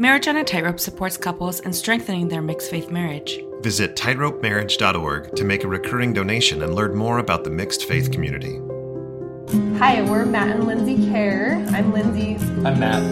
Marriage on a Tightrope supports couples in strengthening their mixed faith marriage. Visit tightropemarriage.org to make a recurring donation and learn more about the mixed faith community. Hi, we're Matt and Lindsay Kjar. I'm Lindsay. I'm Matt.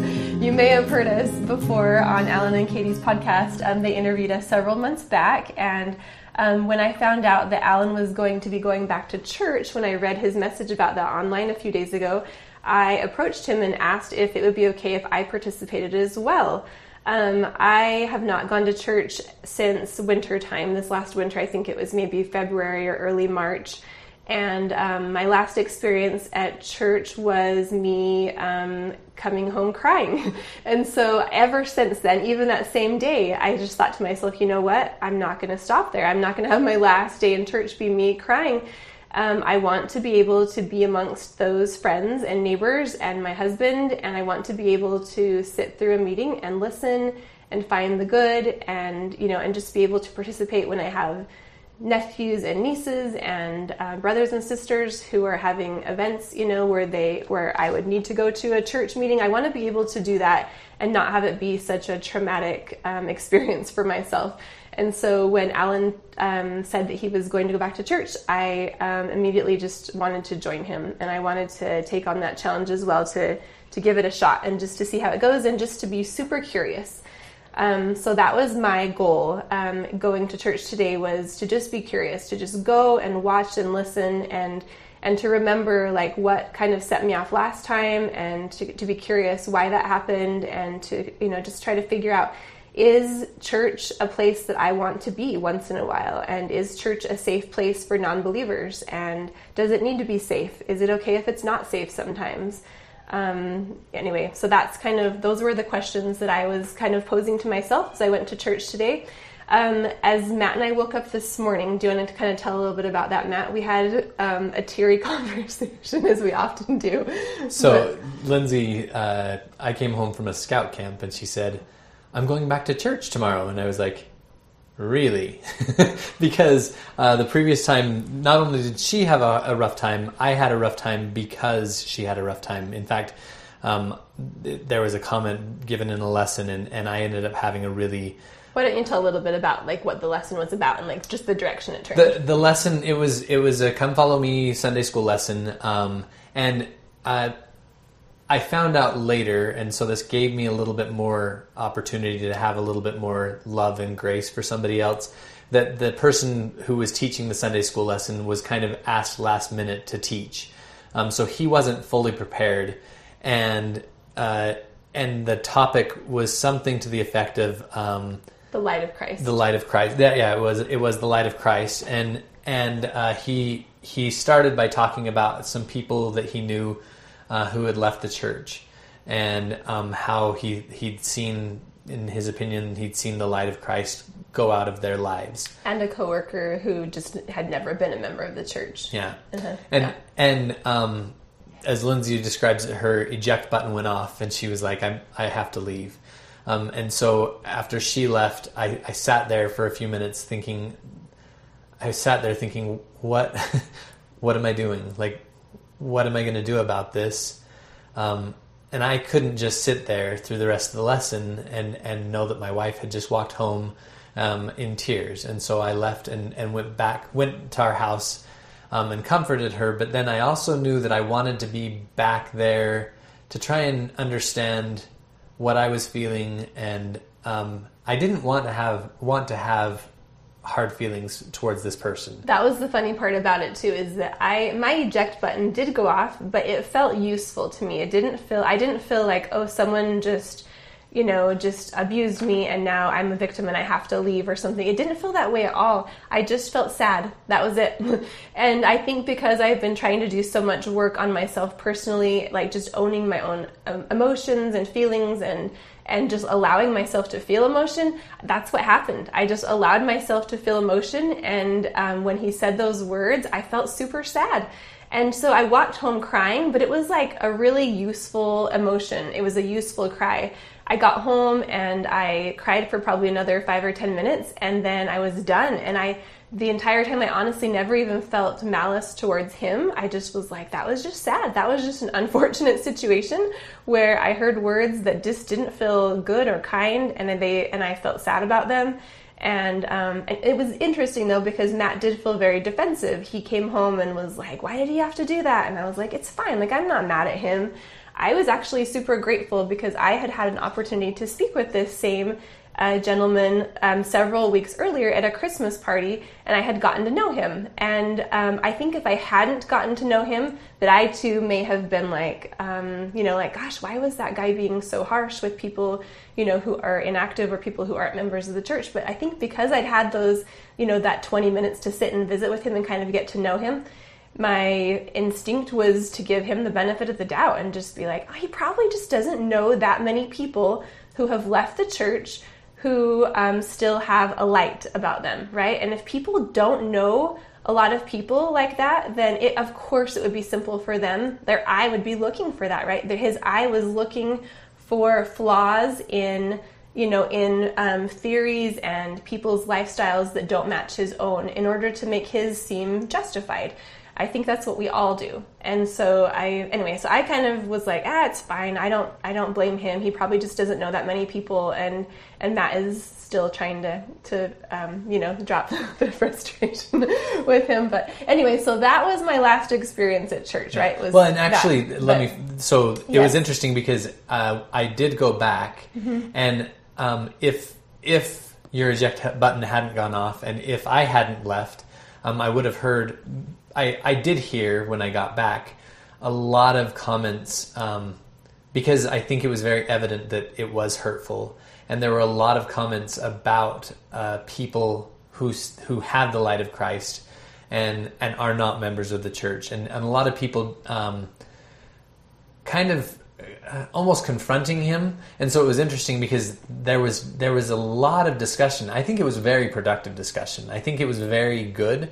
you may have heard us before on Allan and Kattie's podcast. Um, they interviewed us several months back, and um, when I found out that Allan was going to be going back to church, when I read his message about that online a few days ago, I approached him and asked if it would be okay if I participated as well. Um, I have not gone to church since winter time. This last winter, I think it was maybe February or early March. And um, my last experience at church was me um, coming home crying. and so ever since then, even that same day, I just thought to myself, you know what? I'm not going to stop there. I'm not going to have my last day in church be me crying. Um, I want to be able to be amongst those friends and neighbors and my husband, and I want to be able to sit through a meeting and listen and find the good and you know and just be able to participate when I have nephews and nieces and uh, brothers and sisters who are having events you know where they where i would need to go to a church meeting. I want to be able to do that and not have it be such a traumatic um, experience for myself and so when allan um, said that he was going to go back to church i um, immediately just wanted to join him. And i wanted to take on that challenge as well to to give it a shot and just to see how it goes and just to be super curious. Um, so that was my goal. Um, going to church today was to just be curious, to just go and watch and listen and and to remember like what kind of set me off last time and to, to be curious why that happened and to you know just try to figure out is church a place that I want to be once in a while? And is church a safe place for non believers? And does it need to be safe? Is it okay if it's not safe sometimes? Um, anyway, so that's kind of those were the questions that I was kind of posing to myself as I went to church today. Um, as Matt and I woke up this morning, do you want to kind of tell a little bit about that, Matt? We had um, a teary conversation, as we often do. So, but, Lindsay, uh, I came home from a scout camp, and she said, "I'm going back to church tomorrow," and I was like, Really? because uh, the previous time, not only did she have a, a, rough time, I had a rough time because she had a rough time. In fact, um, th- there was a comment given in a lesson, and, and I ended up having a really why don't you tell a little bit about like what the lesson was about and like just the direction it turned? The the lesson it was it was a come follow me Sunday school lesson, um, and uh, I found out later, and so this gave me a little bit more opportunity to have a little bit more love and grace for somebody else. That the person who was teaching the Sunday school lesson was kind of asked last minute to teach, um, so he wasn't fully prepared, and uh, and the topic was something to the effect of um, the light of Christ. The light of Christ. Yeah, yeah, it was it was the light of Christ, and and uh, he he started by talking about some people that he knew uh, who had left the church and um, how he he'd seen, in his opinion, he'd seen the light of Christ go out of their lives. And a coworker who just had never been a member of the church. Yeah, uh-huh. and yeah. and um, as Lindsay describes it, her eject button went off, and she was like, "I I have to leave." Um, and so after she left, I, I sat there for a few minutes thinking. I sat there thinking, what, what am I doing? Like, what am I going to do about this? Um, and I couldn't just sit there through the rest of the lesson and, and know that my wife had just walked home um, in tears. And so I left and, and went back, went to our house um, and comforted her. But then I also knew that I wanted to be back there to try and understand what I was feeling. And um, I didn't want to have want to have hard feelings towards this person. That was the funny part about it too is that I my eject button did go off, but it felt useful to me. It didn't feel I didn't feel like oh someone just you know just abused me and now I'm a victim and I have to leave or something. It didn't feel that way at all. I just felt sad. That was it. and I think because I've been trying to do so much work on myself personally, like just owning my own um, emotions and feelings and and just allowing myself to feel emotion, that's what happened. I just allowed myself to feel emotion. And um, when he said those words, I felt super sad. And so I walked home crying, but it was like a really useful emotion. It was a useful cry. I got home and I cried for probably another five or 10 minutes and then I was done. And I, the entire time, I honestly never even felt malice towards him. I just was like, that was just sad. That was just an unfortunate situation where I heard words that just didn't feel good or kind and they, and I felt sad about them. And, um, and it was interesting though because Matt did feel very defensive. He came home and was like, "Why did he have to do that?" And I was like, "It's fine. Like I'm not mad at him." I was actually super grateful because I had had an opportunity to speak with this same uh, gentleman um, several weeks earlier at a Christmas party, and I had gotten to know him. And um, I think if I hadn't gotten to know him, that I too may have been like, um, you know, like, gosh, why was that guy being so harsh with people, you know, who are inactive or people who aren't members of the church? But I think because I'd had those, you know, that 20 minutes to sit and visit with him and kind of get to know him, my instinct was to give him the benefit of the doubt and just be like, oh, he probably just doesn't know that many people who have left the church who um, still have a light about them, right? And if people don't know a lot of people like that, then it, of course it would be simple for them. Their eye would be looking for that, right? His eye was looking for flaws in you know, in um, theories and people's lifestyles that don't match his own in order to make his seem justified. I think that's what we all do. And so I anyway, so I kind of was like, ah, it's fine. I don't I don't blame him. He probably just doesn't know that many people and and Matt is still trying to to um, you know drop the frustration with him. But anyway, so that was my last experience at church, right? Was well, and actually, that. let but, me. So it was interesting because uh, I did go back, mm-hmm. and um, if if your eject button hadn't gone off, and if I hadn't left, um, I would have heard I, I did hear when I got back a lot of comments um, because I think it was very evident that it was hurtful, and there were a lot of comments about uh, people who who have the light of Christ and and are not members of the church, and, and a lot of people um, kind of uh, almost confronting him. And so it was interesting because there was there was a lot of discussion. I think it was very productive discussion. I think it was very good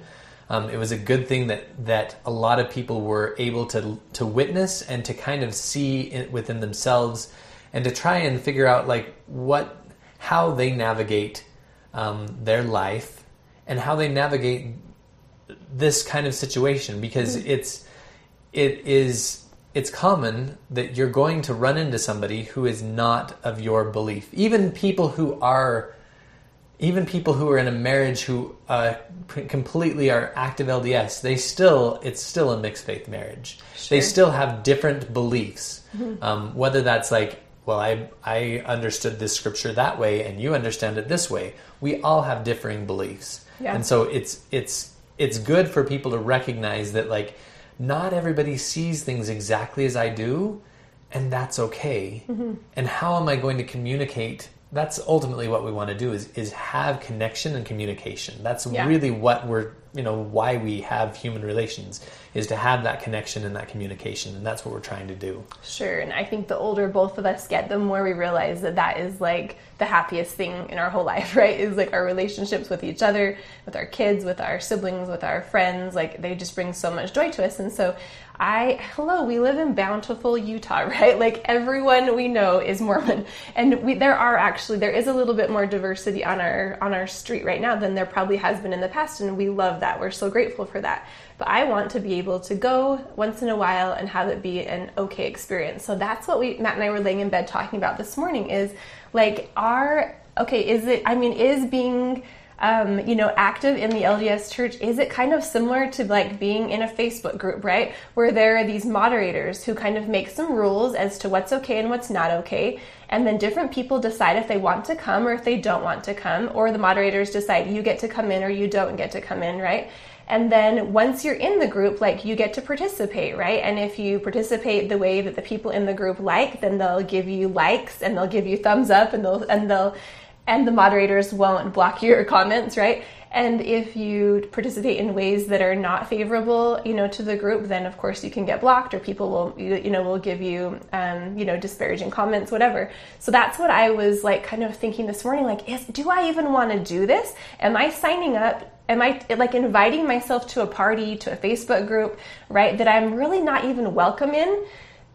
um, it was a good thing that that a lot of people were able to to witness and to kind of see it within themselves and to try and figure out like what how they navigate um, their life and how they navigate this kind of situation because mm-hmm. it's it is it's common that you're going to run into somebody who is not of your belief even people who are even people who are in a marriage who uh, completely are active LDS, they still it's still a mixed faith marriage. Sure. They still have different beliefs, mm-hmm. um, whether that's like, well, I I understood this scripture that way, and you understand it this way. We all have differing beliefs, yeah. and so it's it's it's good for people to recognize that like not everybody sees things exactly as I do, and that's okay. Mm-hmm. And how am I going to communicate that's ultimately what we want to do is is have connection and communication. That's yeah. really what we're you know why we have human relations is to have that connection and that communication and that's what we're trying to do sure and i think the older both of us get the more we realize that that is like the happiest thing in our whole life right is like our relationships with each other with our kids with our siblings with our friends like they just bring so much joy to us and so I hello, we live in bountiful Utah, right? Like everyone we know is Mormon, and we there are actually there is a little bit more diversity on our on our street right now than there probably has been in the past, and we love that. We're so grateful for that. But I want to be able to go once in a while and have it be an okay experience. So that's what we Matt and I were laying in bed talking about this morning. Is like our okay? Is it? I mean, is being um, you know, active in the LDS church, is it kind of similar to like being in a Facebook group, right? Where there are these moderators who kind of make some rules as to what's okay and what's not okay. And then different people decide if they want to come or if they don't want to come, or the moderators decide you get to come in or you don't get to come in, right? And then once you're in the group, like you get to participate, right? And if you participate the way that the people in the group like, then they'll give you likes and they'll give you thumbs up and they'll and they'll and the moderators won't block your comments, right? And if you participate in ways that are not favorable, you know, to the group, then of course you can get blocked, or people will, you know, will give you, um, you know, disparaging comments, whatever. So that's what I was like, kind of thinking this morning, like, is do I even want to do this? Am I signing up? Am I like inviting myself to a party, to a Facebook group, right? That I'm really not even welcome in?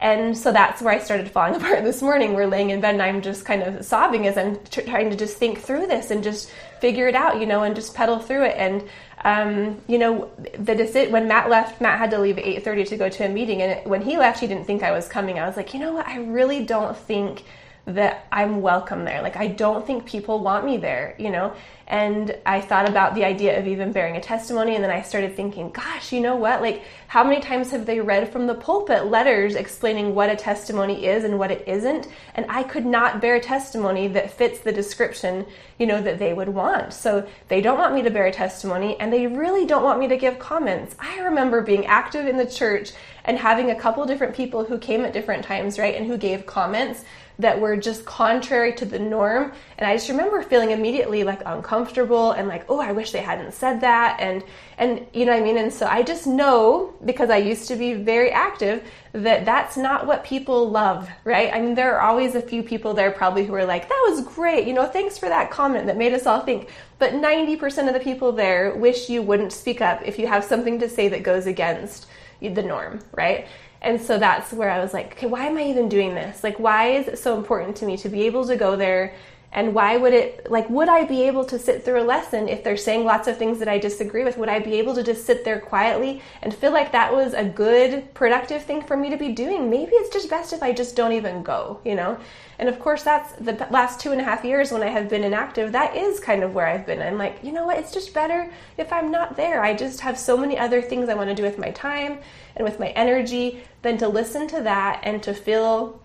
And so that's where I started falling apart this morning. We're laying in bed and I'm just kind of sobbing as I'm tr- trying to just think through this and just figure it out, you know, and just pedal through it. And um, you know, the deci- when Matt left, Matt had to leave at 8:30 to go to a meeting, and when he left, he didn't think I was coming. I was like, you know what, I really don't think that I'm welcome there. Like, I don't think people want me there, you know? And I thought about the idea of even bearing a testimony, and then I started thinking, gosh, you know what? Like, how many times have they read from the pulpit letters explaining what a testimony is and what it isn't? And I could not bear a testimony that fits the description, you know, that they would want. So they don't want me to bear a testimony, and they really don't want me to give comments. I remember being active in the church and having a couple different people who came at different times, right, and who gave comments that were just contrary to the norm. And I just remember feeling immediately like uncomfortable and like, oh, I wish they hadn't said that. And and you know what I mean. And so I just know because I used to be very active that that's not what people love, right? I mean, there are always a few people there probably who are like, that was great. You know, thanks for that comment that made us all think. But 90% of the people there wish you wouldn't speak up if you have something to say that goes against the norm, right? And so that's where I was like, okay, why am I even doing this? Like, why is it so important to me to be able to go there? And why would it, like, would I be able to sit through a lesson if they're saying lots of things that I disagree with? Would I be able to just sit there quietly and feel like that was a good, productive thing for me to be doing? Maybe it's just best if I just don't even go, you know? And of course, that's the last two and a half years when I have been inactive. That is kind of where I've been. I'm like, you know what? It's just better if I'm not there. I just have so many other things I want to do with my time and with my energy than to listen to that and to feel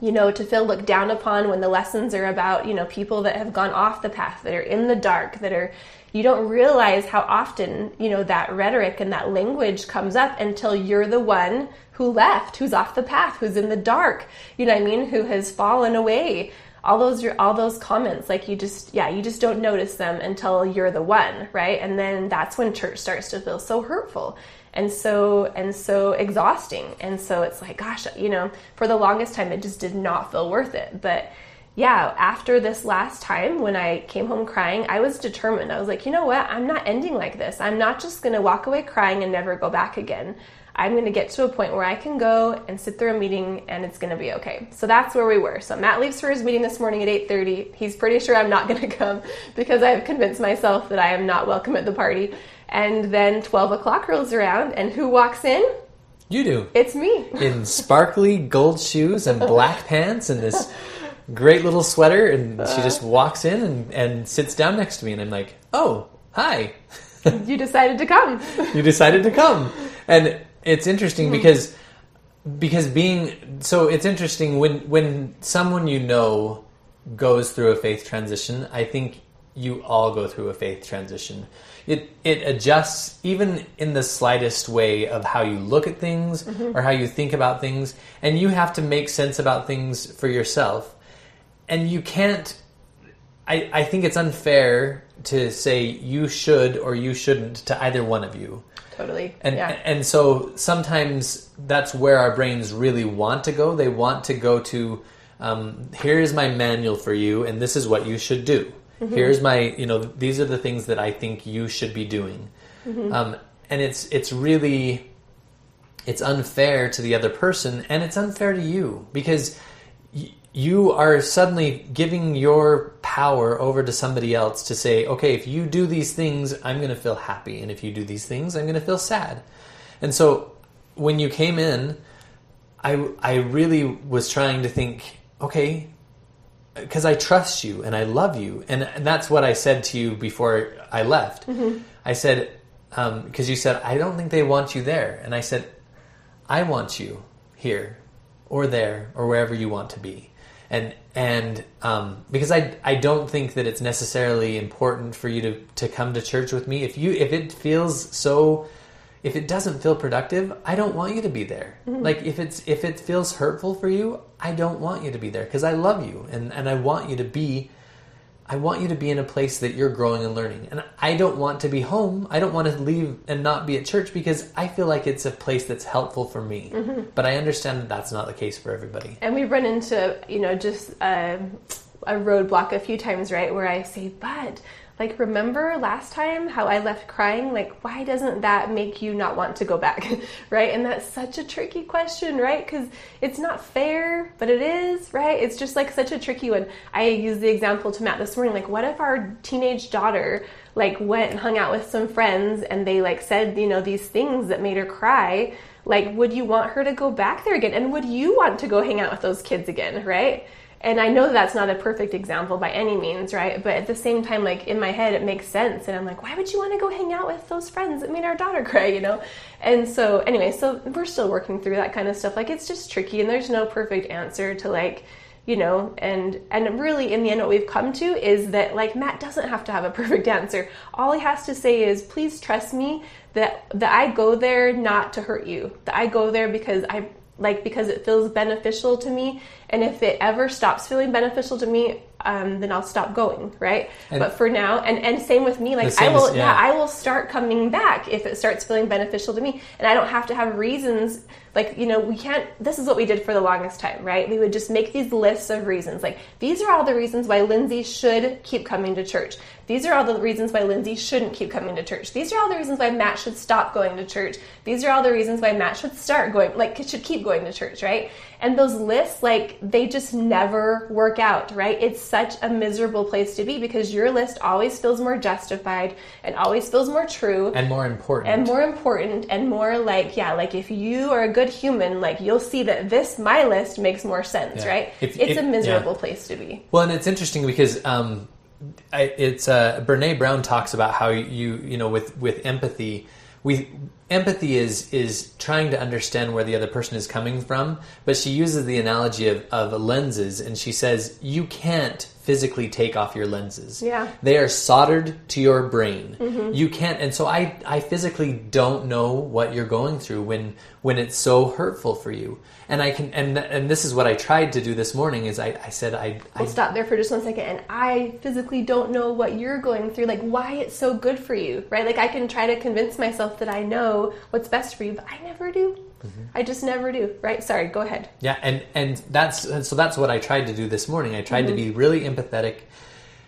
you know, to feel looked down upon when the lessons are about, you know, people that have gone off the path, that are in the dark, that are, you don't realize how often, you know, that rhetoric and that language comes up until you're the one who left, who's off the path, who's in the dark, you know what I mean, who has fallen away. All those all those comments, like you just yeah, you just don't notice them until you're the one, right? And then that's when church starts to feel so hurtful and so and so exhausting. And so it's like, gosh, you know, for the longest time it just did not feel worth it. But yeah, after this last time when I came home crying, I was determined. I was like, you know what? I'm not ending like this. I'm not just going to walk away crying and never go back again. I'm going to get to a point where I can go and sit through a meeting and it's going to be okay. So that's where we were. So Matt leaves for his meeting this morning at 8:30. He's pretty sure I'm not going to come because I've convinced myself that I am not welcome at the party. And then 12 o'clock rolls around, and who walks in? You do. It's me. In sparkly gold shoes and black pants and this great little sweater. And she just uh-huh. walks in and, and sits down next to me. And I'm like, oh, hi. you decided to come. you decided to come. And it's interesting hmm. because because being so it's interesting when when someone you know goes through a faith transition i think you all go through a faith transition it it adjusts even in the slightest way of how you look at things mm-hmm. or how you think about things. And you have to make sense about things for yourself. And you can't I, I think it's unfair to say you should or you shouldn't to either one of you. Totally. And yeah. and so sometimes that's where our brains really want to go. They want to go to um, here's my manual for you and this is what you should do Mm-hmm. Here's my, you know, these are the things that I think you should be doing. Mm-hmm. Um, and it's it's really it's unfair to the other person, and it's unfair to you because y- you are suddenly giving your power over to somebody else to say, okay, if you do these things, I'm going to feel happy, and if you do these things, I'm going to feel sad. And so when you came in, I I really was trying to think, okay, because I trust you and I love you, and, and, that's what I said to you before I left. Mm-hmm. I said because um, you said I don't think they want you there, and I said I want you here or there or wherever you want to be, and and um, because I I don't think that it's necessarily important for you to to come to church with me if you if it feels so if it doesn't feel productive, I don't want you to be there. Mm-hmm. Like if it's if it feels hurtful for you, I don't want you to be there because I love you and and I want you to be I want you to be in a place that you're growing and learning. And I don't want to be home. I don't want to leave and not be at church because I feel like it's a place that's helpful for me. Mm-hmm. But I understand that that's not the case for everybody. And we've run into, you know, just a, a roadblock a few times, right, where I say, but like remember last time how I left crying? Like why doesn't that make you not want to go back? right? And that's such a tricky question, right? Cuz it's not fair, but it is, right? It's just like such a tricky one. I used the example to Matt this morning like what if our teenage daughter like went and hung out with some friends and they like said, you know, these things that made her cry? Like would you want her to go back there again? And would you want to go hang out with those kids again, right? And I know that's not a perfect example by any means, right? But at the same time, like in my head, it makes sense. And I'm like, why would you want to go hang out with those friends that made our daughter cry, you know? And so, anyway, so we're still working through that kind of stuff. Like, it's just tricky, and there's no perfect answer to like, you know, and and really in the end, what we've come to is that like Matt doesn't have to have a perfect answer. All he has to say is, please trust me that that I go there not to hurt you. That I go there because I like because it feels beneficial to me. And if it ever stops feeling beneficial to me um, then i'll stop going right? And but for now and and same with me like i will yeah. yeah i will start coming back if it starts feeling beneficial to me. And i don't have to have reasons like you know we can't this is what we did for the longest time right we would just make these lists of reasons like these are all the reasons why lindsay should keep coming to church these are all the reasons why Lindsay shouldn't keep coming to church. These are all the reasons why Matt should stop going to church. These are all the reasons why Matt should start going, like, should keep going to church, right? And those lists, like, they just never work out, right? It's such a miserable place to be because your list always feels more justified and always feels more true. And more important. And more important and more like, yeah, like if you are a good human, like, you'll see that this, my list, makes more sense, yeah. right? If, it's if, a miserable yeah. place to be. Well, and it's interesting because, um, I, it's uh, Brene Brown talks about how you you know with with empathy we empathy is is trying to understand where the other person is coming from but she uses the analogy of, of lenses and she says you can't physically take off your lenses. Yeah. They are soldered to your brain. Mm-hmm. you can't and so i i physically don't know what you're going through when when it's so hurtful for you. And I can and and this is what I tried to do this morning is I, I said I I'll stop there for just one second and I physically don't know what you're going through like why it's so good for you right? Like I can try to convince myself that I know what's best for you but I never do mm-hmm. I just never do right sorry go ahead yeah and and that's so that's what I tried to do this morning I tried mm-hmm. to be really empathetic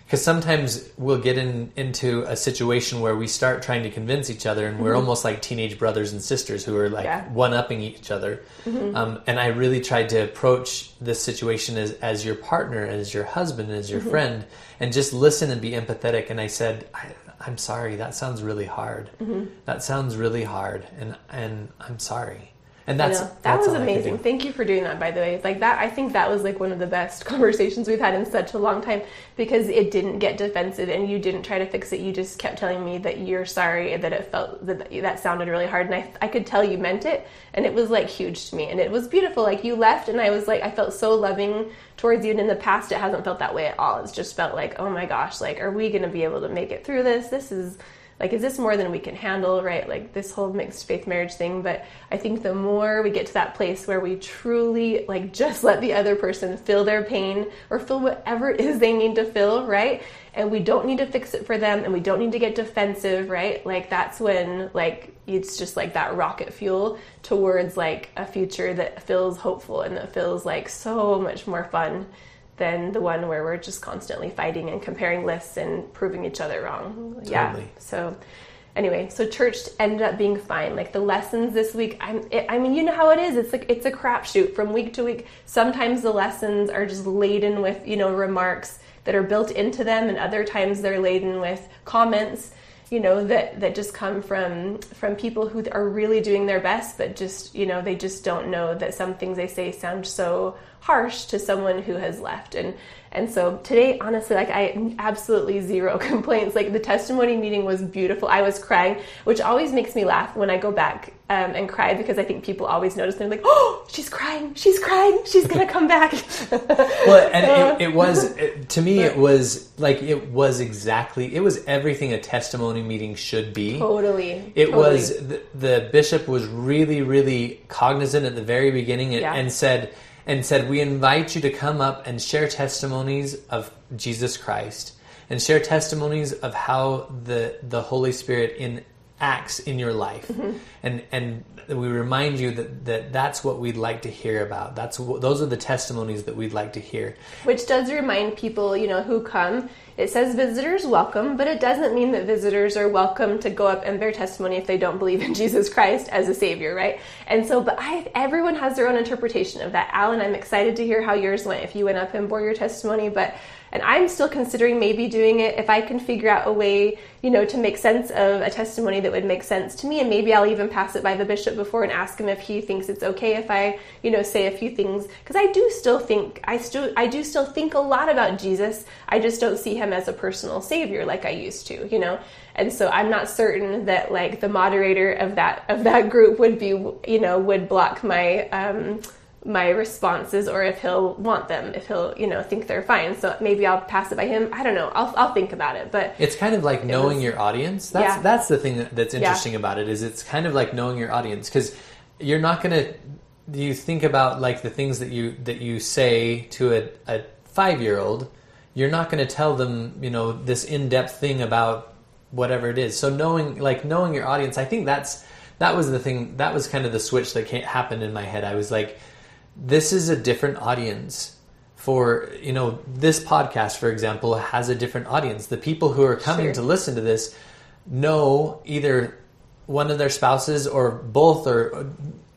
because sometimes we'll get in into a situation where we start trying to convince each other, and mm-hmm. we're almost like teenage brothers and sisters who are like yeah. one upping each other. Mm-hmm. Um, and I really tried to approach this situation as as your partner, as your husband, as your mm-hmm. friend, and just listen and be empathetic. And I said, I, am sorry. That sounds really hard. Mm-hmm. That sounds really hard, and and I'm sorry and that's that that's was amazing. Thank you for doing that. By the way, like that, I think that was like one of the best conversations we've had in such a long time because it didn't get defensive and you didn't try to fix it. You just kept telling me that you're sorry and that it felt that that sounded really hard, and I I could tell you meant it, and it was like huge to me, and it was beautiful. Like you left, and I was like I felt so loving towards you, and in the past it hasn't felt that way at all. It's just felt like oh my gosh, like are we going to be able to make it through this? This is like is this more than we can handle right? Like this whole mixed faith marriage thing. But i think the more we get to that place where we truly like just let the other person feel their pain or feel whatever it is they need to feel right? And we don't need to fix it for them and we don't need to get defensive right? Like that's when like it's just like that rocket fuel towards like a future that feels hopeful and that feels like so much more fun than the one where we're just constantly fighting and comparing lists and proving each other wrong. Totally. Yeah. So anyway, so church ended up being fine. Like the lessons this week, I'm, it, I mean, you know how it is. It's like it's a crapshoot from week to week. Sometimes the lessons are just laden with you know remarks that are built into them, and other times they're laden with comments you know that that just come from from people who are really doing their best but just you know they just don't know that some things they say sound so harsh to someone who has left. And and so today honestly like i absolutely zero complaints. Like the testimony meeting was beautiful. I was crying which always makes me laugh when i go back um, and cry because i think people always notice they're like oh she's crying. She's crying. She's gonna come back. Well and it, it was it, to me it was like it was exactly it was everything a testimony meeting should be. Totally. It totally. was the, the, bishop was really really cognizant at the very beginning and, yeah. and said and said, We invite you to come up and share testimonies of Jesus Christ and share testimonies of how the, the Holy Spirit in acts in your life, Mm-hmm. and and we remind you that, that that's what we'd like to hear about. That's what, those are the testimonies that we'd like to hear. Which does remind people, you know, who come. It says visitors welcome, but it doesn't mean that visitors are welcome to go up and bear testimony if they don't believe in Jesus Christ as a savior, right? And so, but I, everyone has their own interpretation of that. Allan, I'm excited to hear how yours went if you went up and bore your testimony, but and I'm still considering maybe doing it if I can figure out a way, you know, to make sense of a testimony that would make sense to me. And maybe I'll even pass it by the bishop before and ask him if he thinks it's okay if I, you know, say a few things. Because I do still think, I still, I do still think a lot about Jesus. I just don't see him as a personal savior like I used to, you know. And so I'm not certain that like the moderator of that of that group would be, you know, would block my. Um, my responses or if he'll want them if he'll you know think they're fine so maybe i'll pass it by him i don't know i'll, I'll think about it but It's kind of like knowing was- your audience. That's Yeah. that's the thing that, that's interesting about it is it's kind of like knowing your audience because you're not going to you think about like the things that you that you say to a, a five year old. You're not going to tell them you know this in depth thing about whatever it is. So knowing like knowing your audience, I think that's that was the thing. That was kind of the switch that came, happened in my head. I was like, this is a different audience for you know this podcast for example has a different audience the people who are coming Sure. to listen to this know either one of their spouses or both or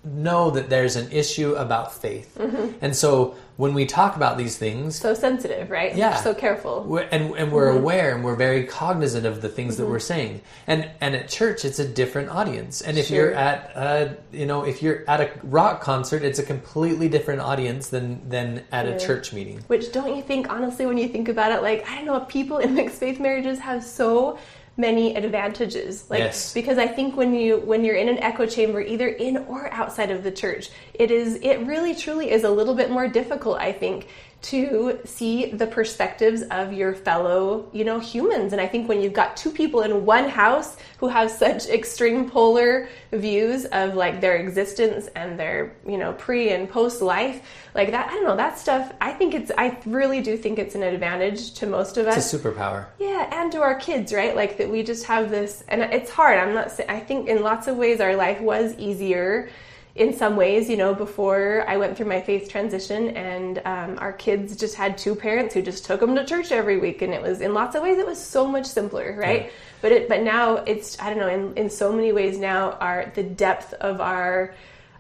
know that there's an issue about faith. Mm-hmm. and so when we talk about these things so sensitive right? Yeah. so careful. We're, and, and we're aware and we're very cognizant of the things that we're saying. And and at church it's a different audience. And if Sure. you're at uh you know if you're at a rock concert it's a completely different audience than than at a church meeting. Which don't you think, honestly, when you think about it, like I don't know, people in mixed faith marriages have so many advantages. Like Yes. because I think when you when you're in an echo chamber, either in or outside of the church, it is it really truly is a little bit more difficult, I think, to see the perspectives of your fellow, you know, humans. And I think when you've got two people in one house who have such extreme polar views of like their existence and their, you know, pre and post life, like that, I don't know, that stuff, I think it's, I really do think it's an advantage to most of us. it's a superpower Yeah, and to our kids, right? Like that we just have this, and it's hard. I'm not saying, I think in lots of ways our life was easier in some ways, you know, before I went through my faith transition, and um, our kids just had two parents who just took them to church every week, and it was in lots of ways it was so much simpler, right? Yeah. But it, but now it's I don't know in, in so many ways now our the depth of our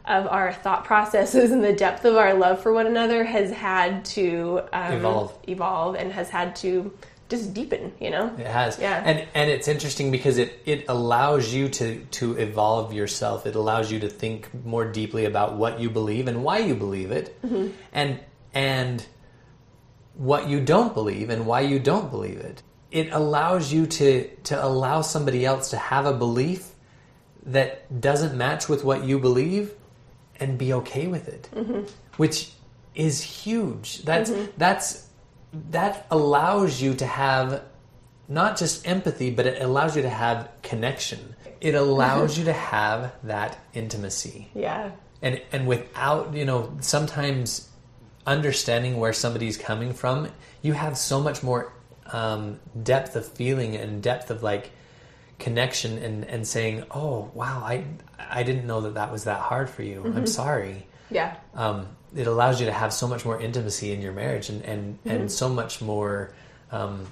of our thought processes and the depth of our love for one another has had to um, Evolve. evolve and has had to just deepen, you know? It has, Yeah. and and it's interesting because it it allows you to to evolve yourself. It allows you to think more deeply about what you believe and why you believe it, mm-hmm. and and what you don't believe and why you don't believe it. It allows you to to allow somebody else to have a belief that doesn't match with what you believe and be okay with it mm-hmm. which is huge that's mm-hmm. that's that allows you to have not just empathy but it allows you to have connection. It allows you to have that intimacy. Yeah. and and without you know sometimes understanding where somebody's coming from you have so much more um, depth of feeling and depth of like connection and and saying oh wow i i didn't know that that was that hard for you. I'm sorry Yeah. um, it allows you to have so much more intimacy in your marriage and and, Mm-hmm. and so much more um,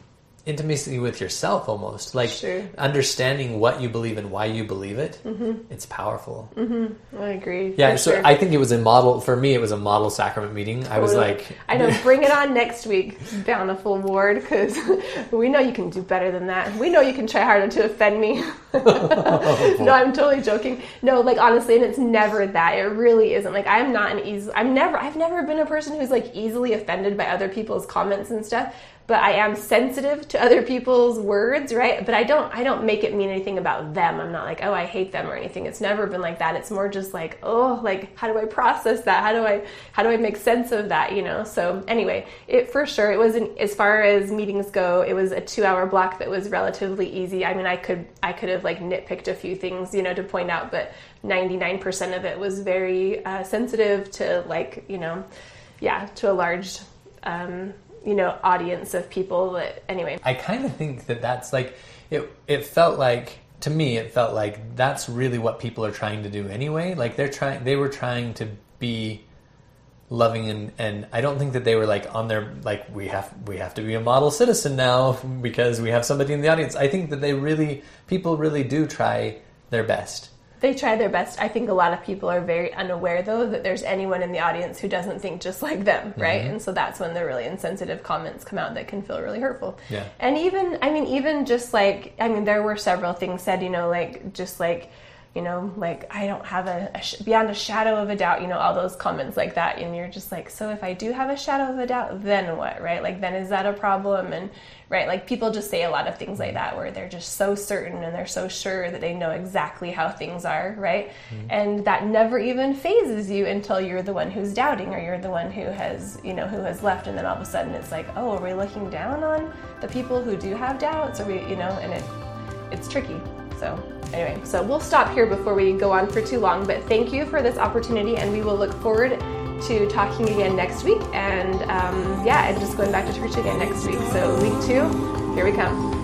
intimacy with yourself almost like Sure. understanding what you believe and why you believe it mm-hmm. it's powerful mm-hmm. I agree. yeah, so sure. I think it was a model for me. It was a model sacrament meeting. I was like, I know, bring it on next week, Bountiful Ward, because we know you can do better than that. We know you can try harder to offend me. no, I'm totally joking. No, like honestly, and it's never that. It really isn't. Like I'm not an easy. I'm never. I've never been a person who's like easily offended by other people's comments and stuff. But I am sensitive to other people's words, right? But I don't. I don't make it mean anything about them. I'm not like, oh, I hate them or anything. It's never been like that. It's more just like, oh, like how do I process that? How do I how do I make sense of that? You know. So anyway, it for sure it wasn't as far as meetings go. It was a two hour block that was relatively easy. I mean, I could I could have like nitpicked a few things, you know, to point out, but 99% of it was very uh, sensitive to like you know, yeah, to a large. Um, you know, audience of people that anyway. I kind of think that that's like it. It felt like to me, it felt like that's really what people are trying to do anyway. Like they're trying, they were trying to be loving and and I don't think that they were like on their like we have we have to be a model citizen now because we have somebody in the audience. I think that they really people really do try their best. They try their best. I think a lot of people are very unaware though that there's anyone in the audience who doesn't think just like them, right? Mm-hmm. And so that's when the really insensitive comments come out that can feel really hurtful. Yeah. And even I mean even just like I mean there were several things said, you know, like just like you know, like I don't have a, a sh- beyond a shadow of a doubt, you know, all those comments like that, and you're just like, so if I do have a shadow of a doubt, then what, right? Like, then is that a problem? And right, like people just say a lot of things like that where they're just so certain and they're so sure that they know exactly how things are, right? Mm-hmm. And that never even phases you until you're the one who's doubting or you're the one who has, you know, who has left, and then all of a sudden it's like, oh, are we looking down on the people who do have doubts? Or we, you know, and it, it's tricky. So, anyway, so we'll stop here before we go on for too long. But thank you for this opportunity, and we will look forward to talking again next week. And um, yeah, and just going back to church again next week. So, week two, here we come.